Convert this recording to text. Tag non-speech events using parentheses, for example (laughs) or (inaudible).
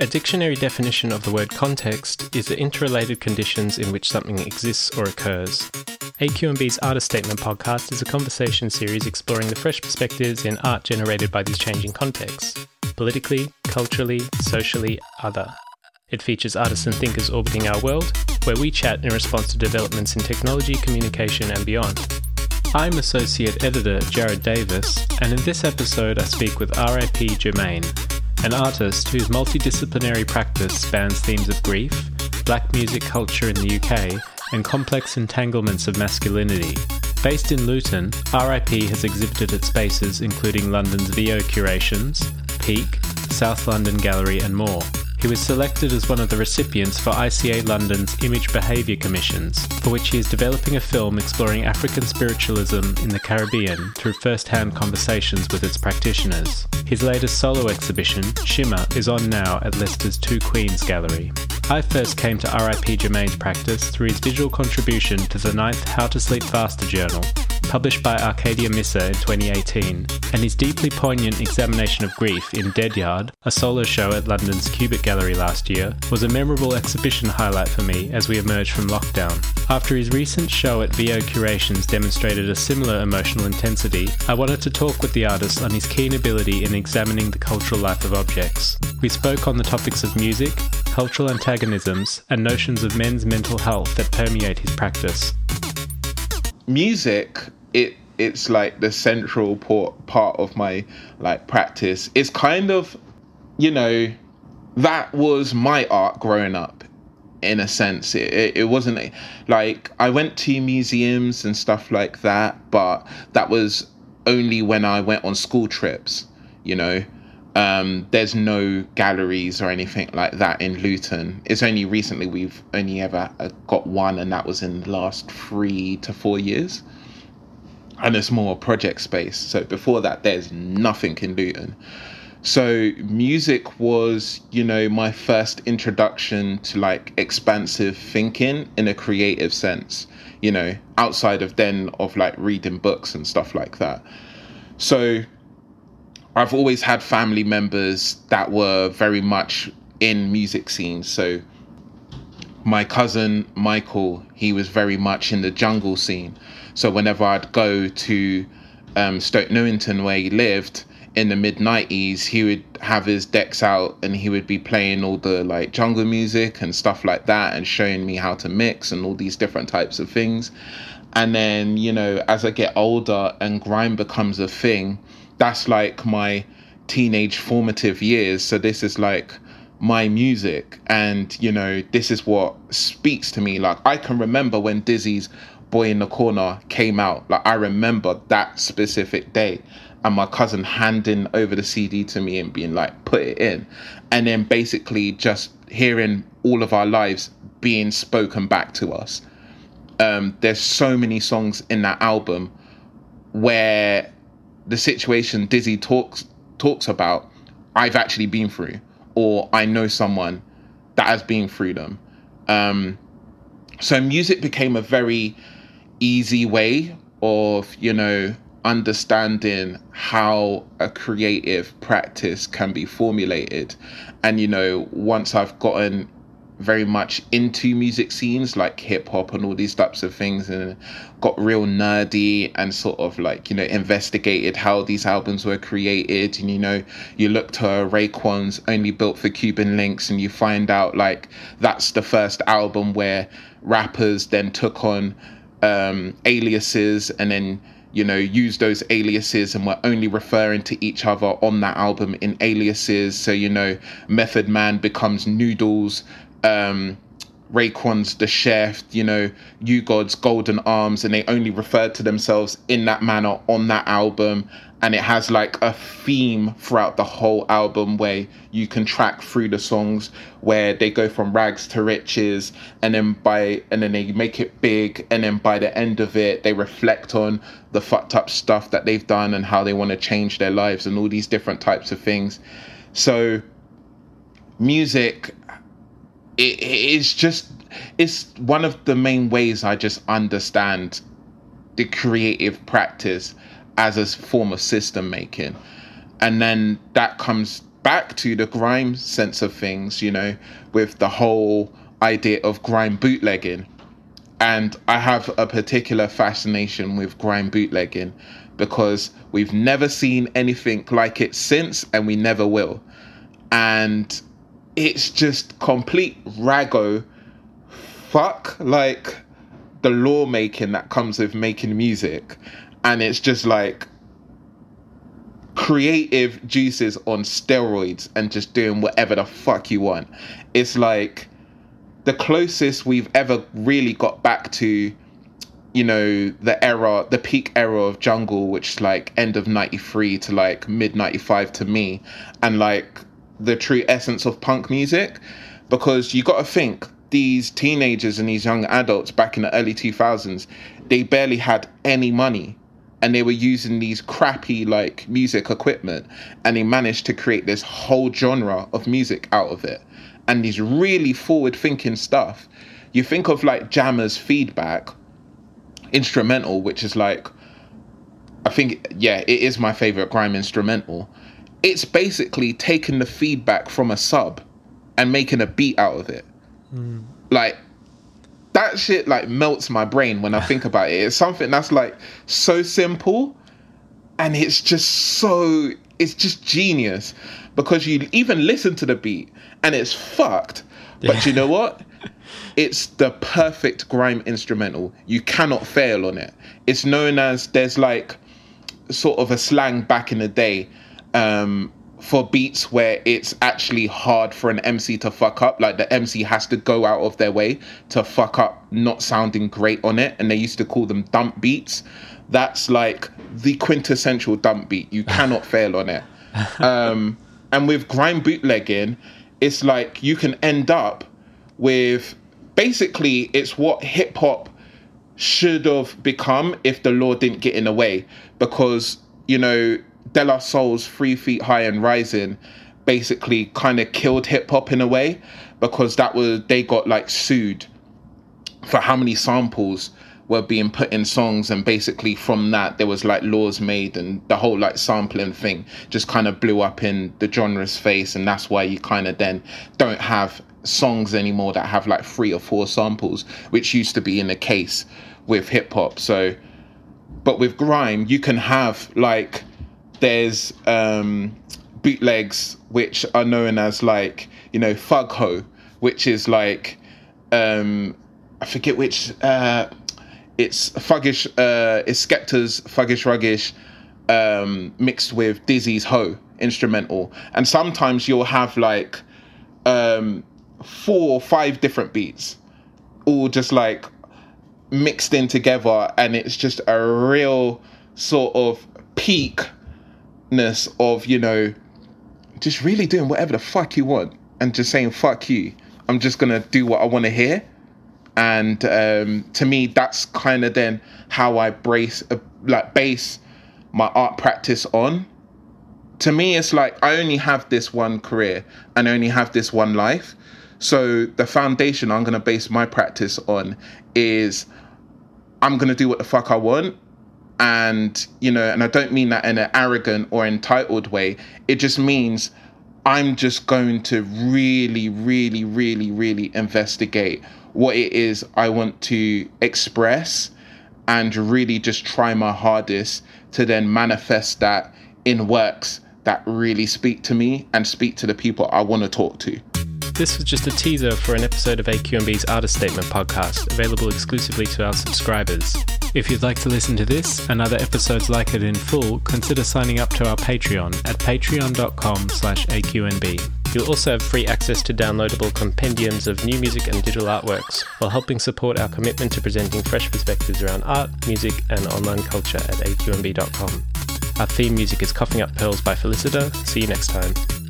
A dictionary definition of the word context is the interrelated conditions in which something exists or occurs. AQNB's Artist Statement podcast is a conversation series exploring the fresh perspectives in art generated by these changing contexts politically, culturally, socially, other. It features artists and thinkers orbiting our world, where we chat in response to developments in technology, communication, and beyond. I'm Associate Editor Jared Davis, and in this episode I speak with R.I.P. Germain, an artist whose multidisciplinary practice spans themes of grief, black music culture in the UK, and complex entanglements of masculinity. Based in Luton, RIP has exhibited at spaces including London's VO Curations, Peak, South London Gallery, and more. He was selected as one of the recipients for ICA London's Image Behaviour Commissions, for which he is developing a film exploring African spiritualism in the Caribbean through first hand conversations with its practitioners. His latest solo exhibition, Shimmer, is on now at Leicester's Two Queens Gallery. I first came to RIP Germain's practice through his visual contribution to the ninth How to Sleep Faster journal, published by Arcadia Missa in 2018, and his deeply poignant examination of grief in Dead Yard, a solo show at London's Cubitt Gallery last year, was a memorable exhibition highlight for me as we emerged from lockdown. After his recent show at VO Curations demonstrated a similar emotional intensity, I wanted to talk with the artist on his keen ability in examining the cultural life of objects. We spoke on the topics of music, cultural antagonisms, and notions of men's mental health that permeate his practice music it it's like the central part part of my like practice. It's kind of you know that was my art growing up in a sense. It, it, it wasn't like i went to museums and stuff like that but that was only when i went on school trips you know um, there's no galleries or anything like that in Luton. It's only recently we've only ever uh, got one, and that was in the last three to four years. And it's more project space. So before that, there's nothing in Luton. So music was, you know, my first introduction to like expansive thinking in a creative sense, you know, outside of then of like reading books and stuff like that. So I've always had family members that were very much in music scenes. So my cousin Michael, he was very much in the jungle scene. So whenever I'd go to um, Stoke Newington where he lived in the mid 90s, he would have his decks out and he would be playing all the like jungle music and stuff like that and showing me how to mix and all these different types of things. And then, you know, as I get older and grime becomes a thing, that's like my teenage formative years. So this is like my music and you know this is what speaks to me. Like i can remember when Dizzee's boy in the corner came out. Like i remember that specific day and my cousin handing over the cd to me and being like put it in. And then basically just hearing all of our lives being spoken back to us. Um, there's so many songs in that album where the situation Dizzee talks talks about, I've actually been through, or I know someone that has been through them. Um, so music became a very easy way of, you know, understanding how a creative practice can be formulated. And, you know, once I've gotten very much into music scenes like hip hop and all these types of things and got real nerdy and sort of like you know investigated how these albums were created and you know you look to Raekwon's only built for Cuban Linx and you find out like that's the first album where rappers then took on um, aliases and then you know, use those aliases and we're only referring to each other on that album in aliases. So, you know, Method Man becomes Noodles, um, Raekwon's the chef, you know, U-God's Golden Arms, and they only refer to themselves in that manner on that album. And it has like a theme throughout the whole album where you can track through the songs where they go from rags to riches, and then by and then they make it big, and then by the end of it, they reflect on the fucked up stuff that they've done and how they want to change their lives and all these different types of things. So music it, it's just it's one of the main ways I just understand the creative practice as a form of system making. and then that comes back to the grime sense of things, you know, with the whole idea of grime bootlegging. And I have a particular fascination with grime bootlegging because we've never seen anything like it since and we never will. And it's just complete rago fuck like the lawmaking that comes with making music. And it's just like creative juices on steroids and just doing whatever the fuck you want. It's like the closest we've ever really got back to, you know, the era, the peak era of jungle, which is like end of 93 to like mid 95 to me, and like the true essence of punk music. Because you got to think, these teenagers and these young adults back in the early 2000s, they barely had any money and they were using these crappy like music equipment and they managed to create this whole genre of music out of it and these really forward thinking stuff you think of like jammers feedback instrumental which is like i think yeah it is my favorite grime instrumental it's basically taking the feedback from a sub and making a beat out of it mm. like that shit like melts my brain when I think (laughs) about it. It's something that's like so simple and it's just so it's just genius because you even listen to the beat and it's fucked. But you know what? It's the perfect grime instrumental. You cannot fail on it. It's known as there's like sort of a slang back in the day um, for beats where it's actually hard for an MC to fuck up. Like the MC has to go out of their way to fuck up not sounding great on it. And they used to call them dump beats. That's like the quintessential dump beat. You cannot (laughs) fail on it. Um, and with grime bootlegging, it's like you can end up with basically it's what hip hop should have become if the law didn't get in the way. Because, you know, De La Soul's Three Feet High and Rising basically kind of killed hip hop in a way because that was they got like sued for how many samples were being put in songs and basically from that there was like laws made and the whole like sampling thing just kind of blew up in the genre's face and that's why you kind of then don't have songs anymore that have like three or four samples which used to be in the case with hip hop so but with grime you can have like there's um, bootlegs which are known as like you know Thug Ho, which is like um, I forget which uh, it's Thuggish uh, it's Skepta's Thuggish Ruggish um, mixed with Dizzee's Ho instrumental, and sometimes you'll have like um, four or five different beats, all just like mixed in together, and it's just a real sort of peak of you know just really doing whatever the fuck you want and just saying fuck you. I'm just gonna do what i want to hear. And um, to me that's kind of then how i brace uh, like base my art practice on. To me it's like i only have this one career and I only have this one life. So the foundation i'm going to base my practice on is i'm going to do what the fuck i want and you know and i don't mean that in an arrogant or entitled way it just means i'm just going to really really really really investigate what it is i want to express and really just try my hardest to then manifest that in works that really speak to me and speak to the people i want to talk to this was just a teaser for an episode of AQNB's Artist Statement podcast, available exclusively to our subscribers. If you'd like to listen to this and other episodes like it in full, consider signing up to our Patreon at patreon.com slash AQNB. You'll also have free access to downloadable compendiums of new music and digital artworks, while helping support our commitment to presenting fresh perspectives around art, music, and online culture at aqnb.com. Our theme music is Coughing Up Pearls by Felicita. See you next time.